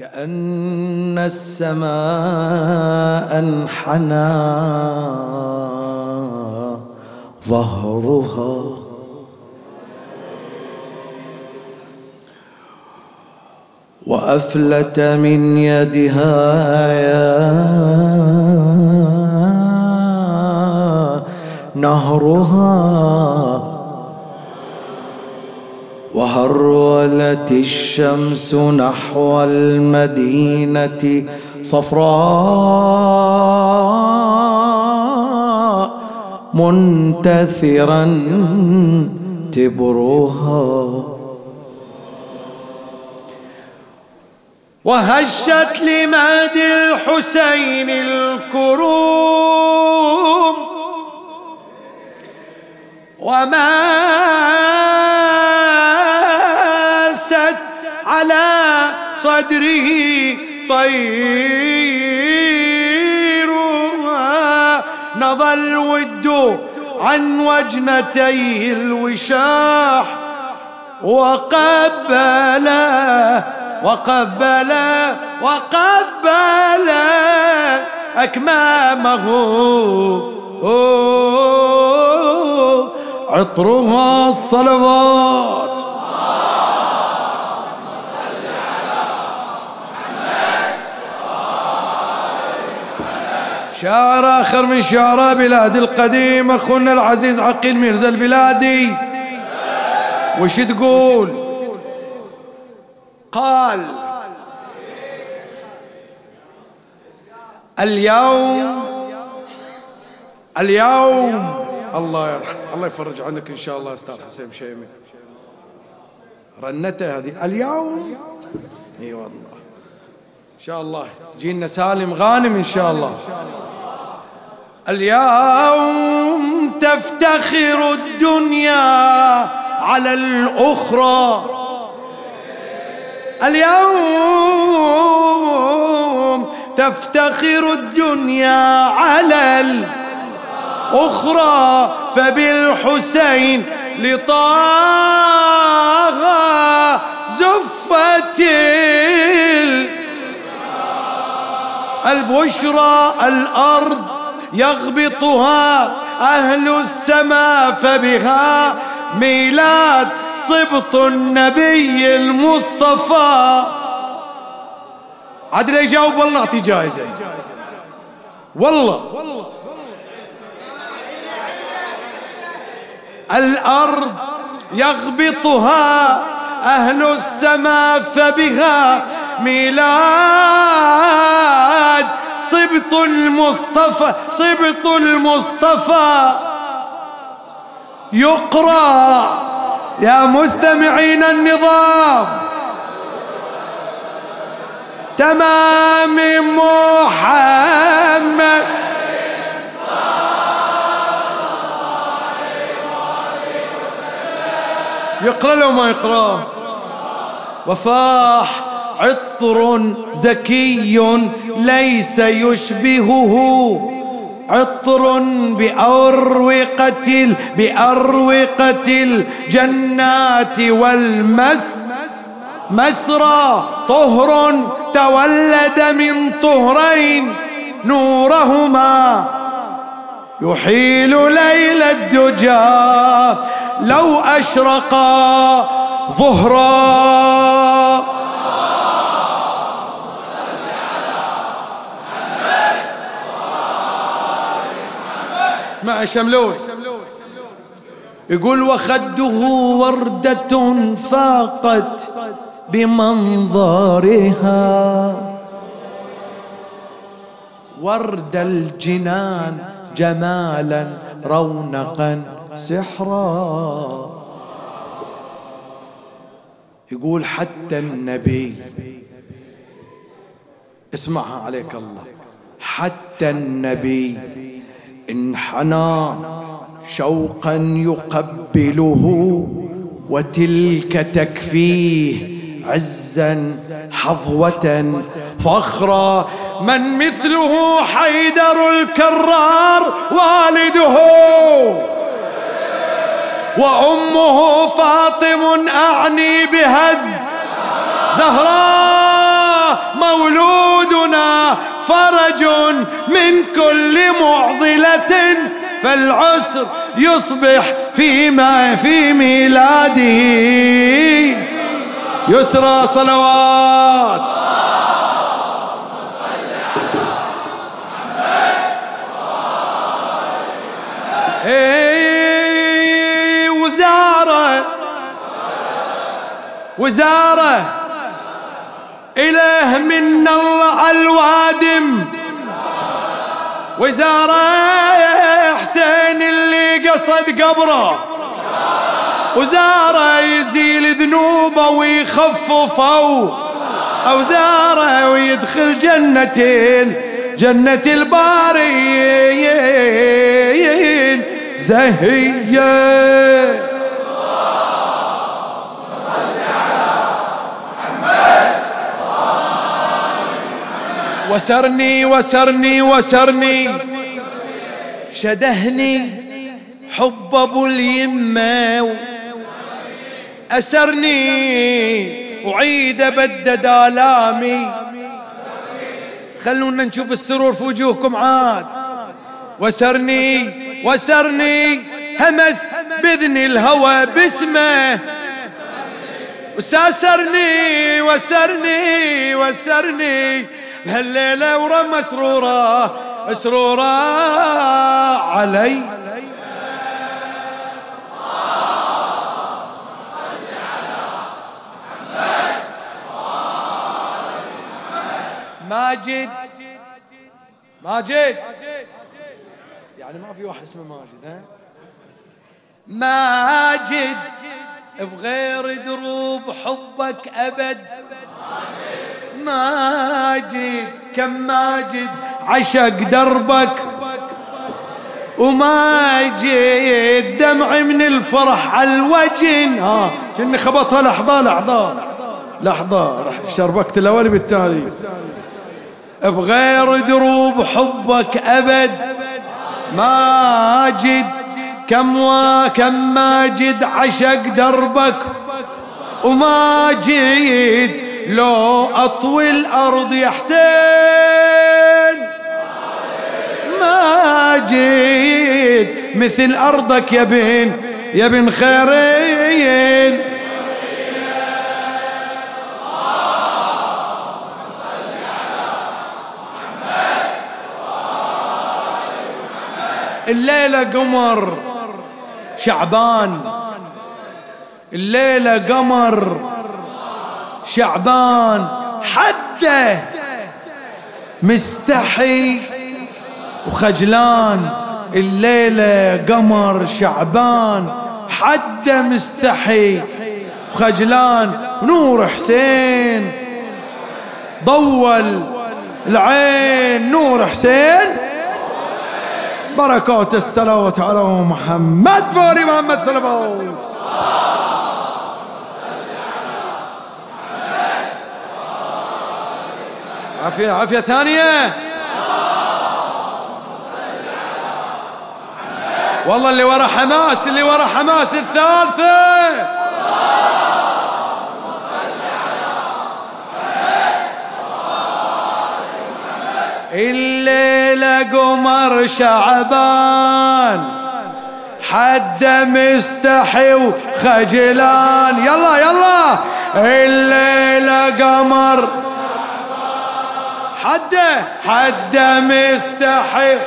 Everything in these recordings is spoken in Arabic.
كأن السماء انحنى ظهرها. وأفلت من يدها يا نهرها وهرولت الشمس نحو المدينة صفراء منتثرا تبرها. وهشت لمهد الحسين الكروم. وماست على صدره طيرها نضى الود عن وجنتيه الوشاح وقبله وقبل وقبل أكمامه عطرها الصلوات شعر آخر من شعراء بلاد القديم أخونا العزيز عقيل ميرزا البلادي. وش تقول؟ قال اليوم اليوم الله يرحم الله يفرج عنك إن شاء الله أستاذ حسين شيمي رنته هذه اليوم؟ إي والله. إن شاء الله. جينا سالم غانم إن شاء الله. اليوم تفتخر الدنيا على الأخرى. اليوم تفتخر الدنيا على الأخرى. فبالحسين لطاغى زفت البشرى الأرض. يغبطها أهل السماء فبها ميلاد صبط النبي المصطفى. عاد يجاوب والله أعطي جائزة. والله. الأرض يغبطها أهل السماء فبها ميلاد. صبط المصطفى صبط المصطفى. يقرأ. يا مستمعين النظام. تمام محمد. يقرأ لو ما يقرأ. وفاح. عطر زكي ليس يشبهه. عطر بأروقة بأروقة الجنات والمس مسرى طهر تولد من طهرين نورهما. يحيل ليل الدجى لو أشرقا ظهرا. اسمع شملون. يقول وخده وردة فاقت بمنظرها. ورد الجنان جمالا رونقا سحرا. يقول حتى النبي اسمعها عليك الله حتى النبي انحنى شوقا يقبله وتلك تكفيه عزا حظوة فخرا من مثله حيدر الكرار والده وأمه فاطم أعني بهز زهراء فرج من كل معضلة فالعسر يصبح فيما في ميلاده. يسرى صلوات. إيه وزارة وزارة. إله من الله الوادم. وزارة حسين اللي قصد قبره. وزارة يزيل ذنوبه ويخففه. أوزاره ويدخل جنة جنة البارين زهية. وسرني وسرني وسرني. شدهني حب أبو اليمة اسرني وعيد بدد الامي خلونا نشوف السرور في وجوهكم عاد. وسرني وسرني همس بإذن الهوى باسمه. وساسرني وسرني وسرني. بهالليلة ورا مسرورة مسرورة علي. ماجد. ماجد. يعني ما في واحد اسمه ماجد ها؟ ماجد بغير دروب حبك أبد. ماجد كم ماجد عشق دربك. وماجد دمع من الفرح على الوجه ها كني خبطها لحظة لحظة. لحظة رح شربكت الأول بالتالي. بغير دروب حبك أبد. ماجد كم وكم ماجد عشق دربك. وماجد لو أطوي الأرض يا حسين. ماجد مثل أرضك يا بن يا بن خيرين. الليلة قمر شعبان. الليلة قمر شعبان حده مستحي وخجلان. الليلة قمر شعبان حده مستحي وخجلان. نور حسين ضول العين. نور حسين بركات الصلوات على محمد فوري محمد صلوات عافية عافية ثانية. والله اللي ورا حماس اللي ورا حماس الثالثة. الليلة قمر شعبان حد مستحي وخجلان. يلا يلا. الليلة قمر حده حده مستحي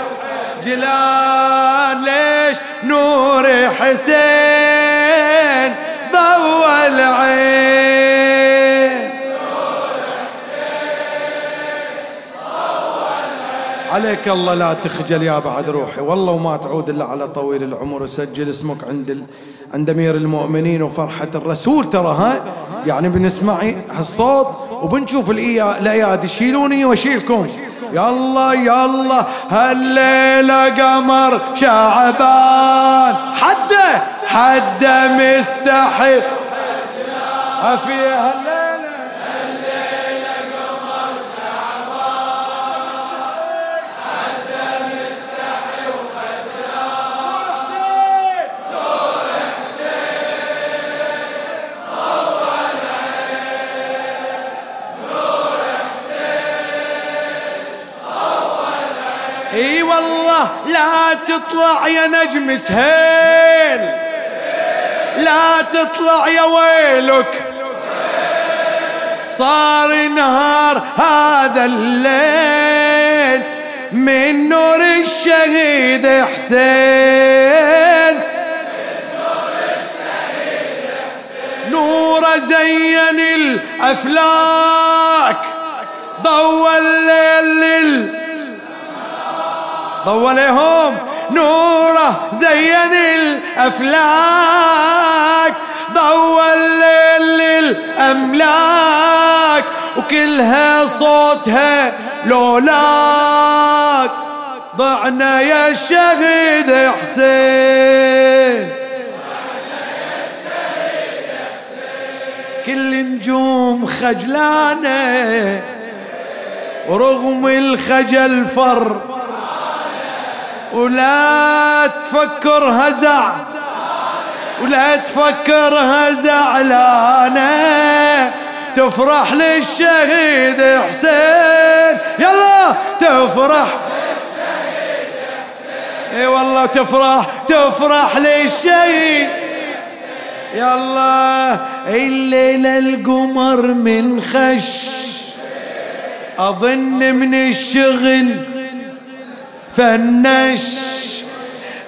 جلال ليش نور حسين ضوى العين؟ عليك الله لا تخجل يا بعد روحي. والله وما تعود إلا على طويل العمر. وسجل اسمك عند ال... عند أمير المؤمنين وفرحة الرسول. ترى ها؟ يعني بنسمع هالصوت. وبنشوف الأيادي. شيلوني وأشيلكم. يلا يلا هالليلة قمر شعبان. حده حده مستحي أفيه والله لا تطلع يا نجم سهيل. لا تطلع يا ويلك. صار نهار هذا الليل من نور الشهيد حسين. نور زين الأفلاك ضوى الليل ضوى لهم نوره زين الأفلاك ضوى الليل للأملاك وكلها صوتها لولاك. ضعنا يا الشهيد حسين. كل نجوم خجلانة ورغم الخجل فر ولا تفكر هزع ولا تفكر زعلانه تفرح للشهيد حسين يلا تفرح. إي والله تفرح تفرح للشهيد يلا الليلة القمر من خش أظن من الشغل فنش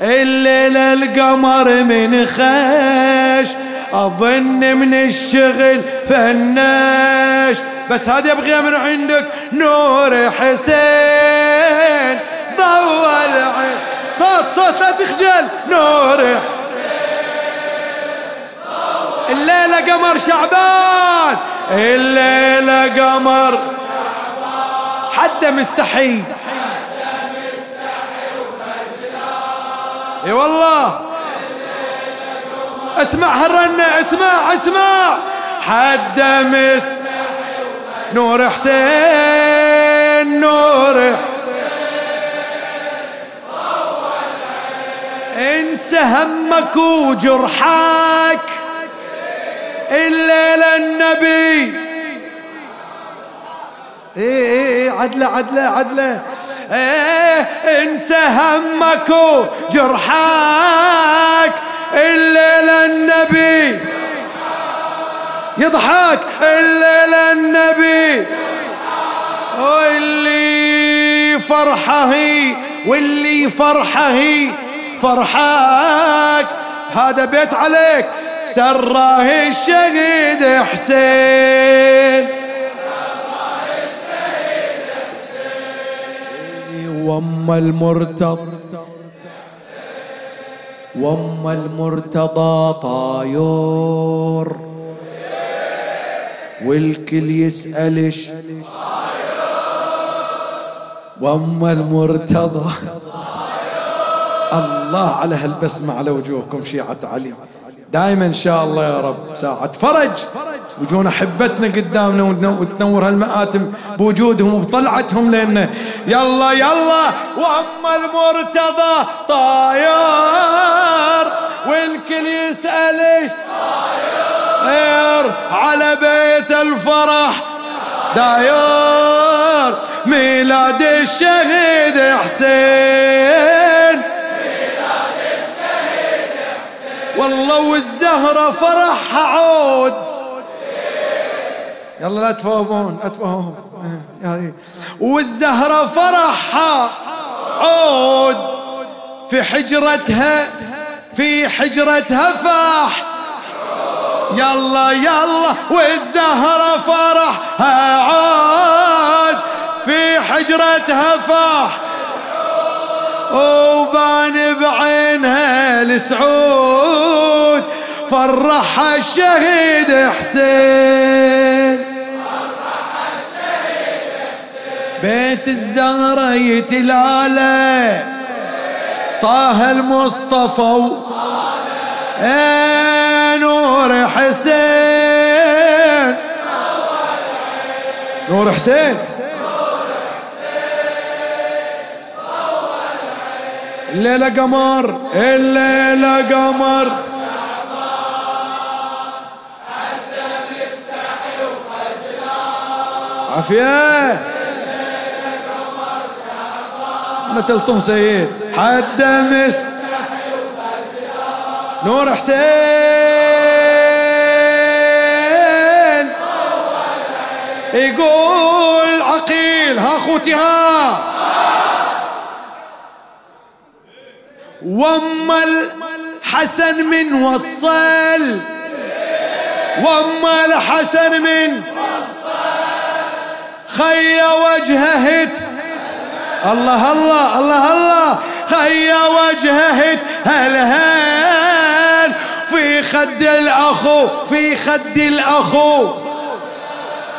الليلة القمر من خش أظن من الشغل فنش. بس هذا يبغى من عندك نور حسين. ضوى العين. صوت صوت لا تخجل. نور الليلة قمر شعبان. الليلة قمر حد مستحي إي والله. اسمع هالرنة اسمع اسمع. حد مست نور حسين نور انسى همك وجرحك الليلة النبي إيه إيه عدلة عدلة عدلة. إيه انسى همك وجرحك الليلة النبي. يضحك الليلة النبي. واللي فرحه واللي فرحه فرحك هذا بيت عليك سراه الشهيد حسين. وام المرتضى وام المرتضى طايور. والكل يسألش وام المرتضى الله على هالبسمة على وجوهكم شيعة علي. دائما إن شاء الله يا رب. ساعة فرج. وجونا حبتنا قدامنا وتنور هالمآتم بوجودهم وبطلعتهم لنا يلا يلا وأما المرتضى طاير والكل يسأل إيش؟ طاير. على بيت الفرح داير. ميلاد الشهيد حسين. والله والزهرة فرحها عود. يلا لا تفهمون لا تفهمون والزهرة فرحها عود في حجرتها في حجرتها فاح. يلا يلا والزهرة فرحها عود في حجرتها فاح. وبان بعينها السعود فرحها الشهيد حسين. بيت الزهرة يتلالى. طه المصطفى إيه نور حسين. نور حسين. الليلة قمر الليلة قمر. عافية. تلطم سيد. حد مست نور حسين. يقول عقيل ها أخوتي ها. واما الحسن من وصل. واما الحسن من خي وجهه الله الله الله الله. خي وجهه هلهان. في خد الاخو في خد الاخو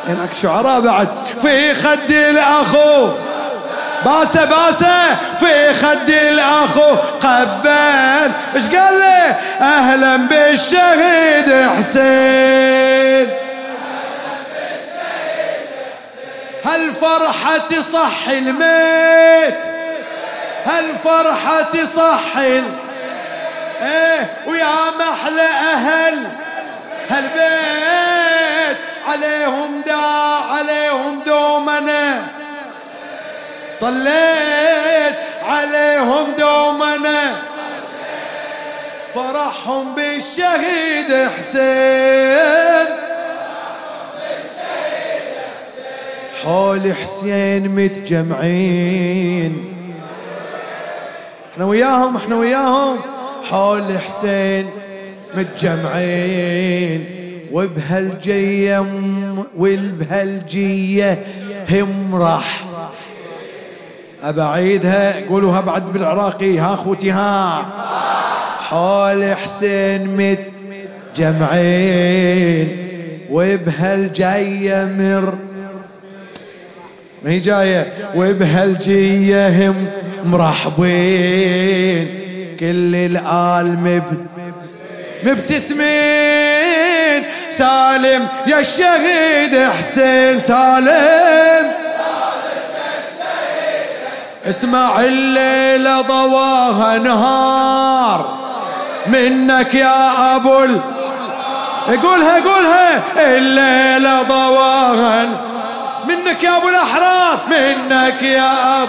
هناك شعراء بعد. في خد الاخو باسه باسه. في خد الاخو قبل إيش قال له أهلا بالشهيد حسين. هالفرحة تصح الميت. هالفرحة تصح إيه ويا محلى أهل هالبيت. عليهم دا عليهم دومنا. صليت عليهم دومنا. فرحهم بالشهيد حسين. حول حسين متجمعين. إحنا وياهم إحنا وياهم. حول حسين متجمعين. وبهالجية وبهالجية هم راح. أبعيدها قولوها بعد بالعراقي. ها أخوتي ها. حول حسين متجمعين. وبهالجية مر هي جاية وبهالجية هم مرحبين. كل الآل مب مبتسمين. سالم يا الشهيد حسين سالم. اسمع الليلة ضواها نهار. منك يا أبو ال... قولها قولها. الليلة ضواها نهار منك يا أبو الأحرار. منك يا أب.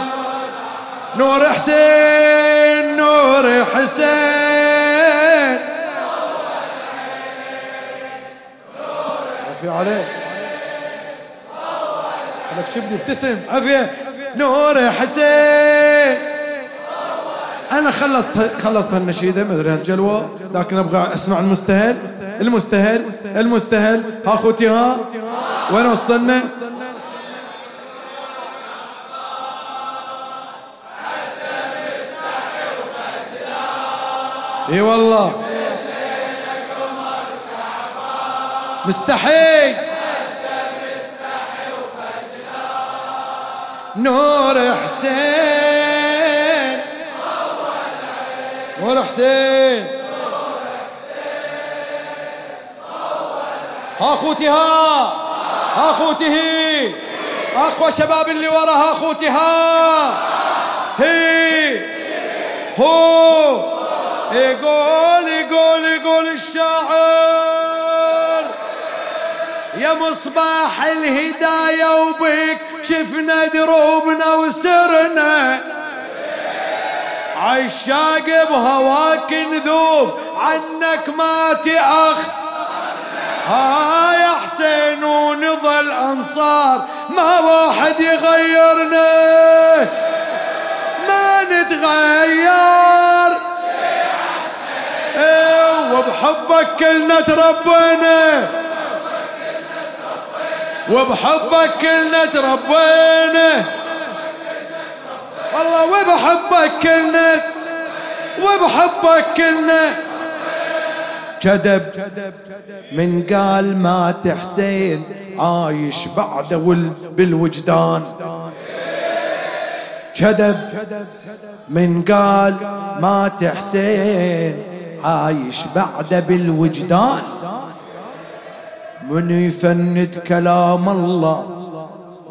نور حسين نور حسين. عافية عليك. خلف شبدي ابتسم عافية. نور حسين. أنا خلصت خلصت هالنشيدة مدري هالجلوة لكن أبغى أسمع المستهل. المستهل المستهل. ها أخوتي ها. وين وصلنا؟ إي والله. مستحي نور حسين. نور حسين. ها أخوتي ها. ها أخوتي هي. أقوى شباب اللي ورا ها أخوتي ها. هي. هو. يقول يقول يقول الشاعر. يا مصباح الهداية وبك شفنا دروبنا وسرنا. عشاق بهواك نذوب عنك ما تأخ. ها يا حسين ونظل أنصار ما واحد يغيرنا. ما نتغير. وبحبك كلنا تربينا. وبحبك كلنا تربينا. والله وبحبك كلنا. وبحبك كلنا. كذب من قال مات حسين عايش بعده بالوجدان. كذب من قال مات حسين عايش بعد بالوجدان. من يفند كلام الله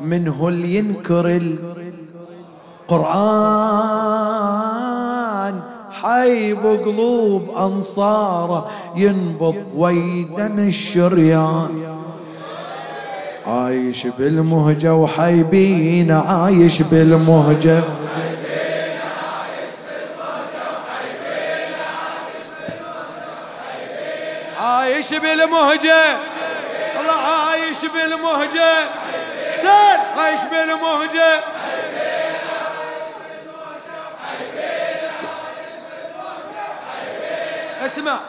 منه اللي ينكر القرآن. حي بقلوب أنصاره ينبض ويدم الشريان عايش بالمهجة وحيبين عايش بالمهجة. عايش بالمهجة. الله عايش بالمهجة. حسين عايش بالمهجة. اسمع.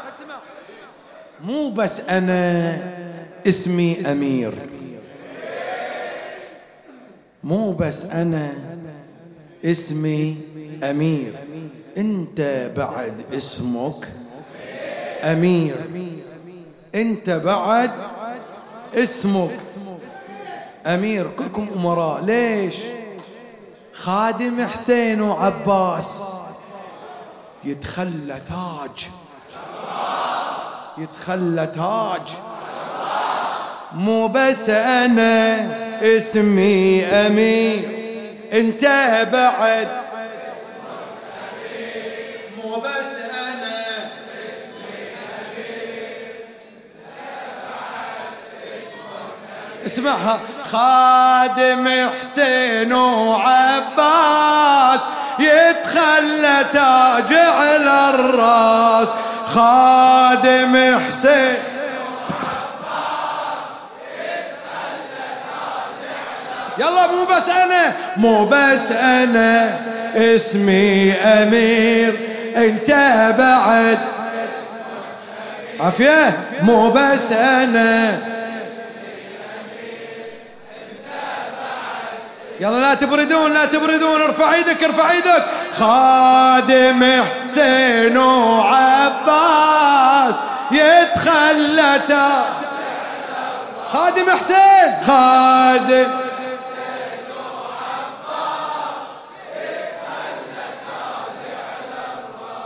مو بس أنا اسمي أمير. مو بس أنا اسمي أمير. أنت بعد اسمك أمير. انت بعد اسمك. امير كلكم امراء. ليش؟ خادم حسين وعباس. يتخلى تاج. يتخلى تاج. مو بس أنا اسمي امير. انت بعد اسمعها خادم حسين وعباس يتخلى تاج على الراس خادم حسين يلا مو بس أنا مو بس أنا اسمي أمير أنت بعد. عافية مو بس أنا. يلا لا تبردون لا تبردون ارفع إيدك ارفع إيدك. خادم حسين وعباس يتخلى خادم حسين. خادم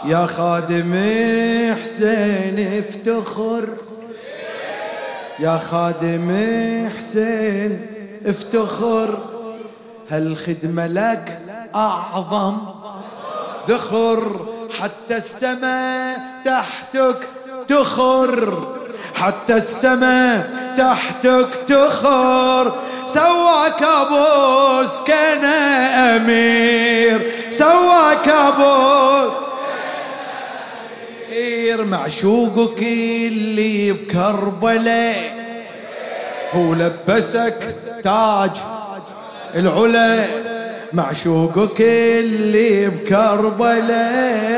يا خادم حسين افتخر. يا خادم حسين افتخر. هالخدمة لك أعظم. ذخر حتى السماء تحتك تخر. حتى السماء تحتك تخر. سواك ابوس كان أمير. سواك ابوس أمير. معشوقك اللي بكربلاء. هو لبسك تاج. العلا معشوقك اللي بكربلاء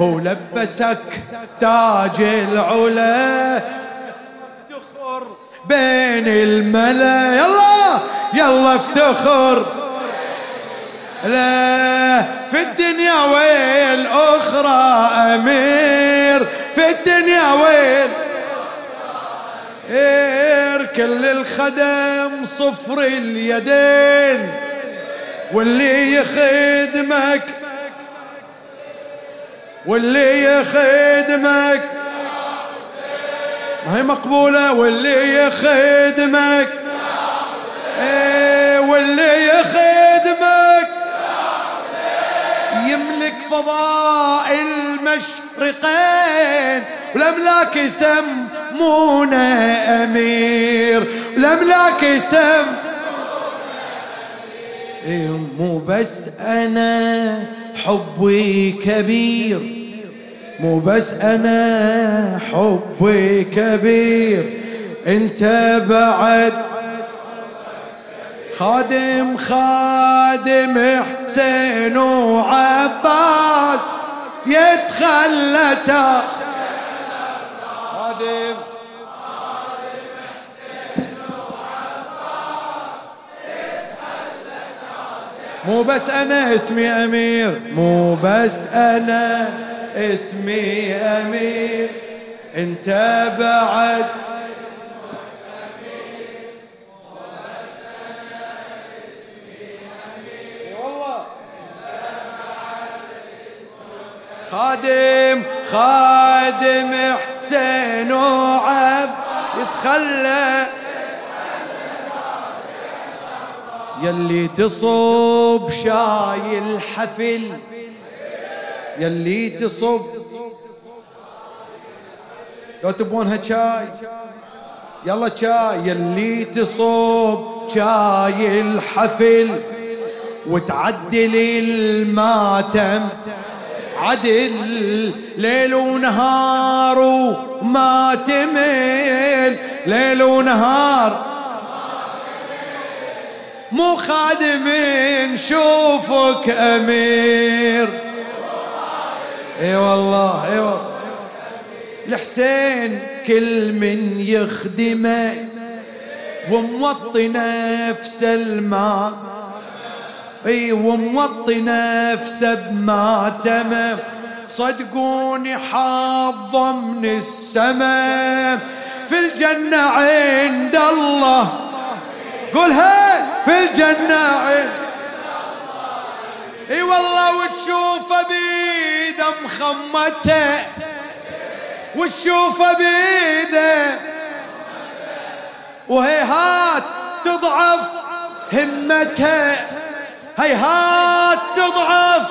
هو لبسك تاج العلا. افتخر. بين الملا. يلا يلا افتخر. لا في الدنيا وين أخرى أمير في الدنيا وين كل الخدم صفر اليدين واللي يخدمك واللي يخدمك. ما هي مقبولة؟ واللي يخدمك. إيه واللي يخدمك. يملك فضاء المشرقين والأملاك يسمونه أمير. الاملاك يسم إيه مو بس أنا حبي كبير. مو بس أنا حبي كبير. أنت بعد خادم خادم حسين وعباس. يتخلى خادم مو بس أنا اسمي أمير. مو بس أنا اسمي أمير. أنت بعد. خادم خادم حسين وعب. يتخلى يلي تصب شاي الحفل يلي تصب. لو تبونها شاي يلا شاي. يلي تصب شاي الحفل وتعدل الماتم. عدل ليل ونهار وما تمل. ليل ونهار مو خادم نشوفك أمير. إي والله إي والله. الحسين كل من يخدمه وموطي نفسه الماء إي وموطي نفسه بماتمه. صدقوني حاضه من السماء. في الجنة عند الله قولها في الجنة. عند إي والله وتشوفه بيده مخمتة وتشوفه بيده وهيهات تضعف همته هيهات تضعف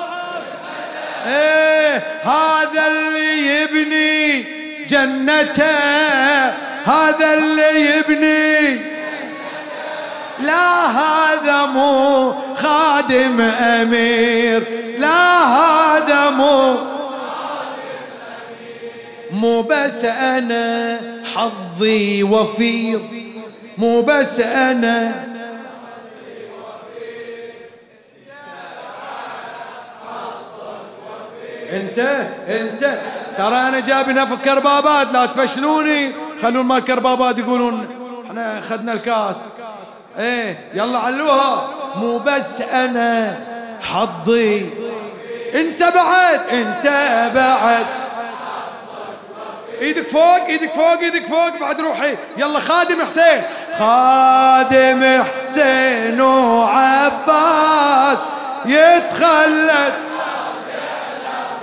إيه هذا اللي يبني جنته هذا اللي يبني لا هذا مو خادم أمير. لا هذا مو مو بس أنا حظي وفير. مو بس أنا انت انت. ترى أنا جايب نفك كربابات لا تفشلوني. خلون ما كربابات يقولون إحنا أخذنا الكاس. إيه يلا علوها. مو بس أنا حظي. أنت بعد أنت بعد. إيدك فوق إيدك فوق إيدك فوق بعد روحي. يلا خادم حسين. خادم حسين وعباس. يتخلد.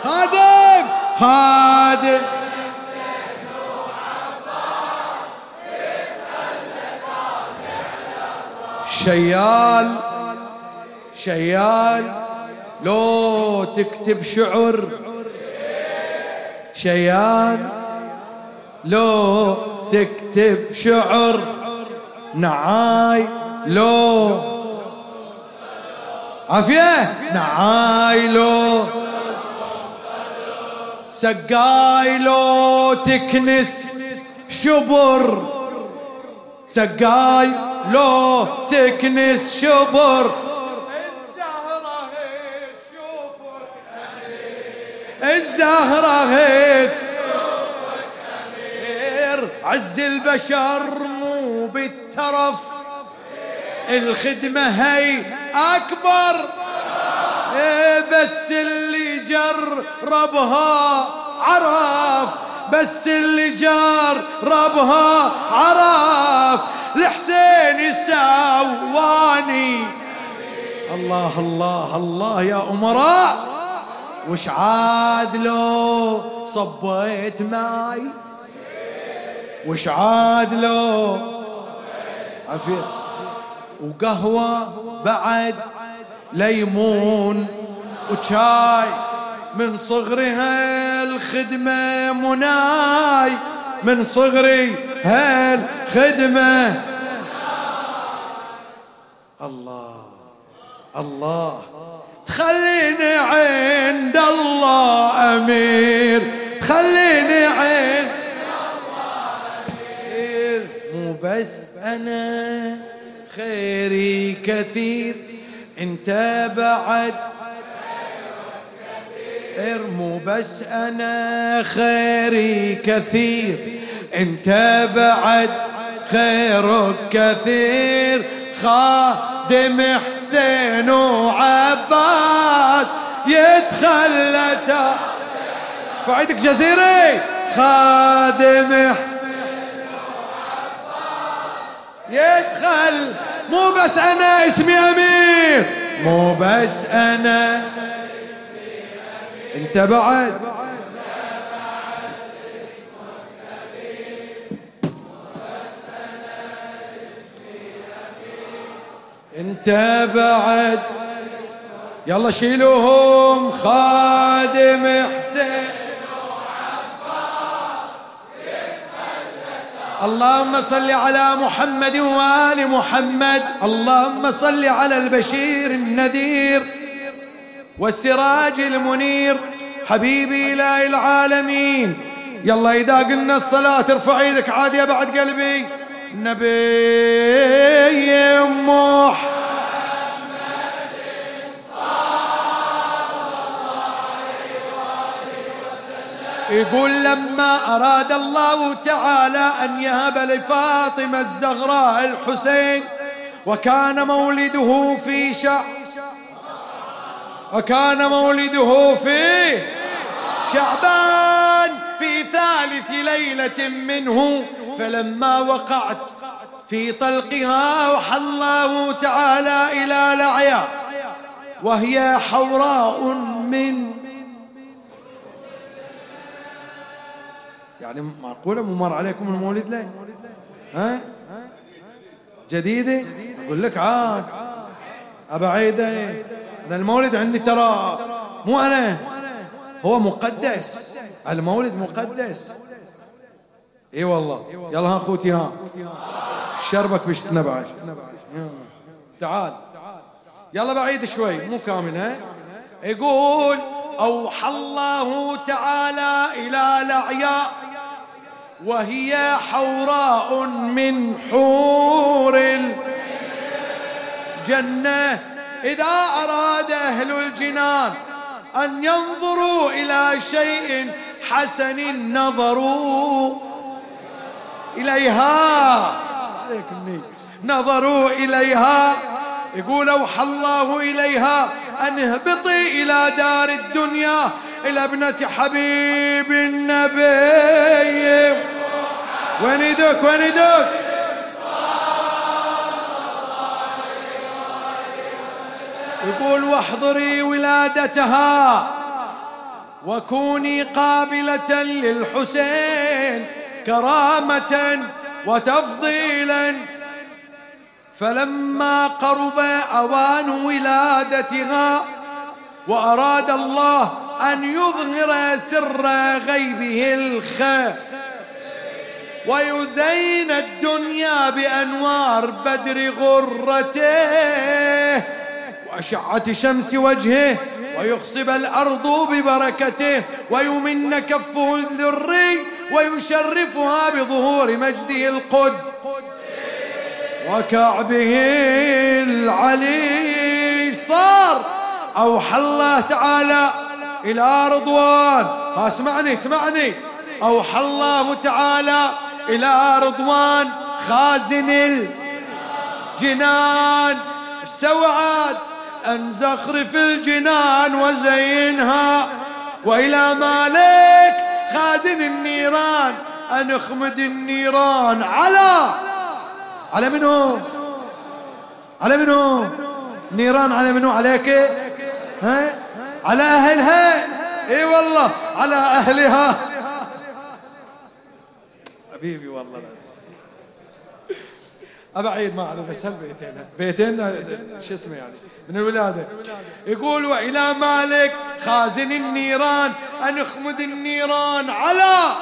خادم خادم. شيال شيال لو تكتب شعر شيال لو تكتب شعر نعاي لو عافية نعاي لو سقاي لو تكنس شبر سقاي لو تكنس شبر. الزهرة هيك شوفك الزهرة هيك عز البشر مو بالترف. الخدمة هي أكبر. إيه بس اللي جربها عرف. بس اللي جربها عرف. الحسين يساواني الله الله الله يا أمراء. وش عاد لو صبيت ماي وش عاد لو عافية وقهوة بعد ليمون وشاي. من صغري هالخدمة مناي. من صغري هالخدمة الله الله. تخليني عند الله أمير. تخليني عند مو بس أنا خيري كثير. انت بعد ارمو بس أنا خيري كثير انت بعد خيرك كثير. خادم حسين وعباس يتخلى فعيدك جزيري. خادم يدخل مو بس أنا اسمي أمير. مو بس أنا. انت بعد. انت بعد. يلا شيلوهم خادم حسين. اللهم صل على محمد وآل محمد. اللهم صل على البشير النذير. والسراج المنير حبيبي إله العالمين. يلا إذا قلنا الصلاة ارفع إيدك عاد يا بعد قلبي. نبي محمد يقول لما أراد الله تعالى أن يهب لفاطمة الزهراء الحسين وكان مولده في شعب وكان مولده في شعبان في ثالث ليلة منه. فلما وقعت في طلقها وحى الله تعالى إلى لعيا. وهي حوراء من يعني معقولة ممر عليكم المولد ليه؟ ها؟ جديدة؟ أقول لك عاد. أبا عيدة أنا المولد عندي ترى مو أنا هو مقدس. المولد مقدس. إي والله. يلا ها أخوتي ها. شربك بشتنا بعد تعال. يلا بعيد شوي مو كامل ها؟ يقول أوحى الله تعالى إلى لعياء وهي حوراء من حور الجنة. إذا أراد أهل الجنان أن ينظروا إلى شيء حسن نظروا إليها. نظروا إليها. يقول أوحى الله إليها أن اهبطي إلى دار الدنيا إلى ابنة حبيب النبي. وين يدك وين يدك يقول واحضري ولادتها وكوني قابلة للحسين كرامة وتفضيلا. فلما قرب أوان ولادتها وأراد الله أن يظهر سر غيبه الخير ويزين الدنيا بأنوار بدر غرته وأشعة شمس وجهه ويخصب الأرض ببركته ويمن كفه الذري ويشرفها بظهور مجده القد وكعبه العلي صار أوحى الله تعالى إلى رضوان. اسمعني اسمعني. أوحى الله تعالى إلى رضوان. خازن الجنان سوعد أن زخرف الجنان وزينها. وإلى مالك خازن النيران أن اخمد النيران. على! على منو على منو نيران على منو؟ عليك. ها؟ على أهلها. إي والله على أهلها. حبيبي والله. أبعيد ما أعرف بس هالبيتين بيتين؟ شو اسمه يعني؟ من الولادة. يقول وإلى مالك خازن النيران أن اخمد النيران على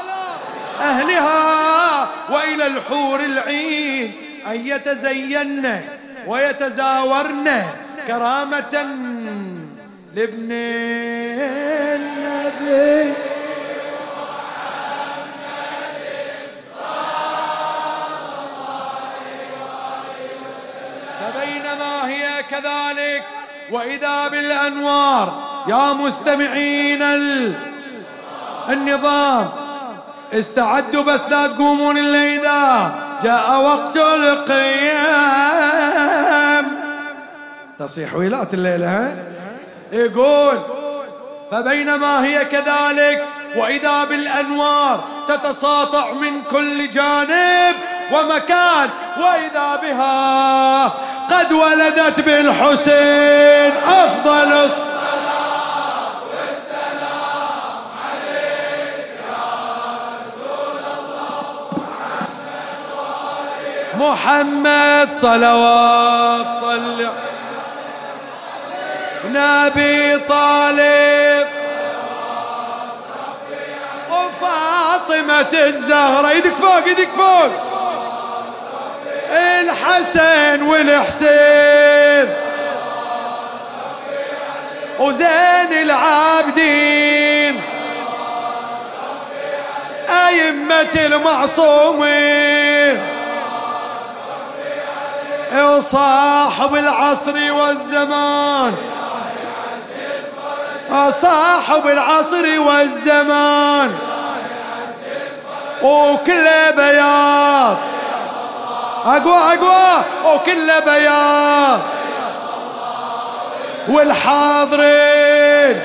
أهلها وإلى الحور العين أن يتزين ويتزاورن كرامة لابن النبي. فبينما هي كذلك. وإذا بالأنوار يا مستمعين النظام استعدوا بس لا تقومون إلا إذا جاء وقت القيام. تصيح ويلات الليلة ها؟ يقول فبينما هي كذلك وإذا بالأنوار تتساطع من كل جانب. ومكان وإذا بها قد ولدت بالحسين أفضل الصلاة محمد صلوات صل. نبي طالب. وفاطمة الزهرة. يدك فوق يدك فوق. الحسن والحسين وزين العابدين. الأئمة المعصومين. وصاحب العصر والزمان. صاحب العصر والزمان. وكله بياض. أقوى أقوى. وكله بياض. والحاضرين.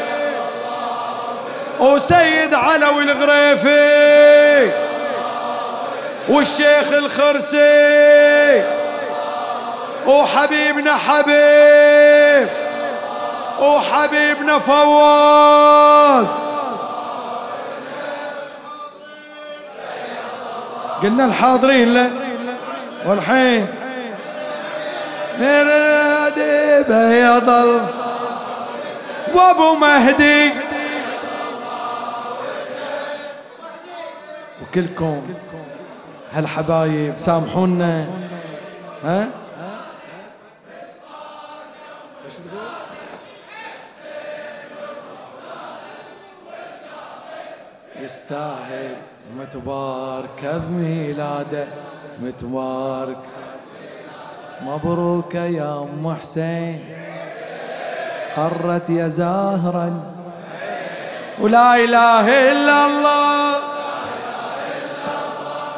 وسيد علوي الغريفي. والشيخ الخرسي. وحبيبنا حبيب. وحبيبنا فواز. قلنا الحاضرين له والحين من بيض وابو مهدي. وكلكم هالحبايب سامحونا. ها؟ يستاهل متبارك بميلاده. متبارك مبروك يا أم حسين. قرت يا زاهرا. ولا إله إلا الله.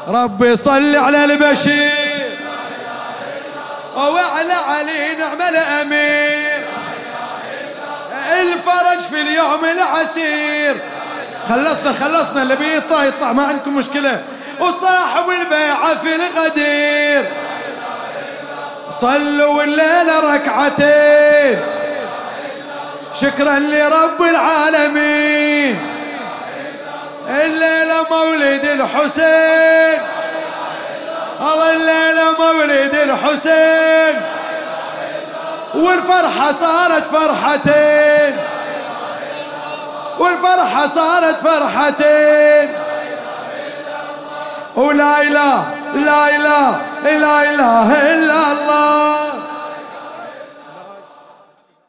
ربي صل على البشير. وعلى علي نعم الأمير. الفرج في اليوم العسير. خلصنا خلصنا اللي بيطلع يطلع ما عندكم مشكلة. وصاحب البيعة في الغدير صلوا الليلة ركعتين. شكرا لرب العالمين. الليلة مولد الحسين. الله الليلة مولد الحسين. والفرحة صارت فرحتين. والفرحة صارت فرحتين. ولا إله لا إله لا إله إلا الله.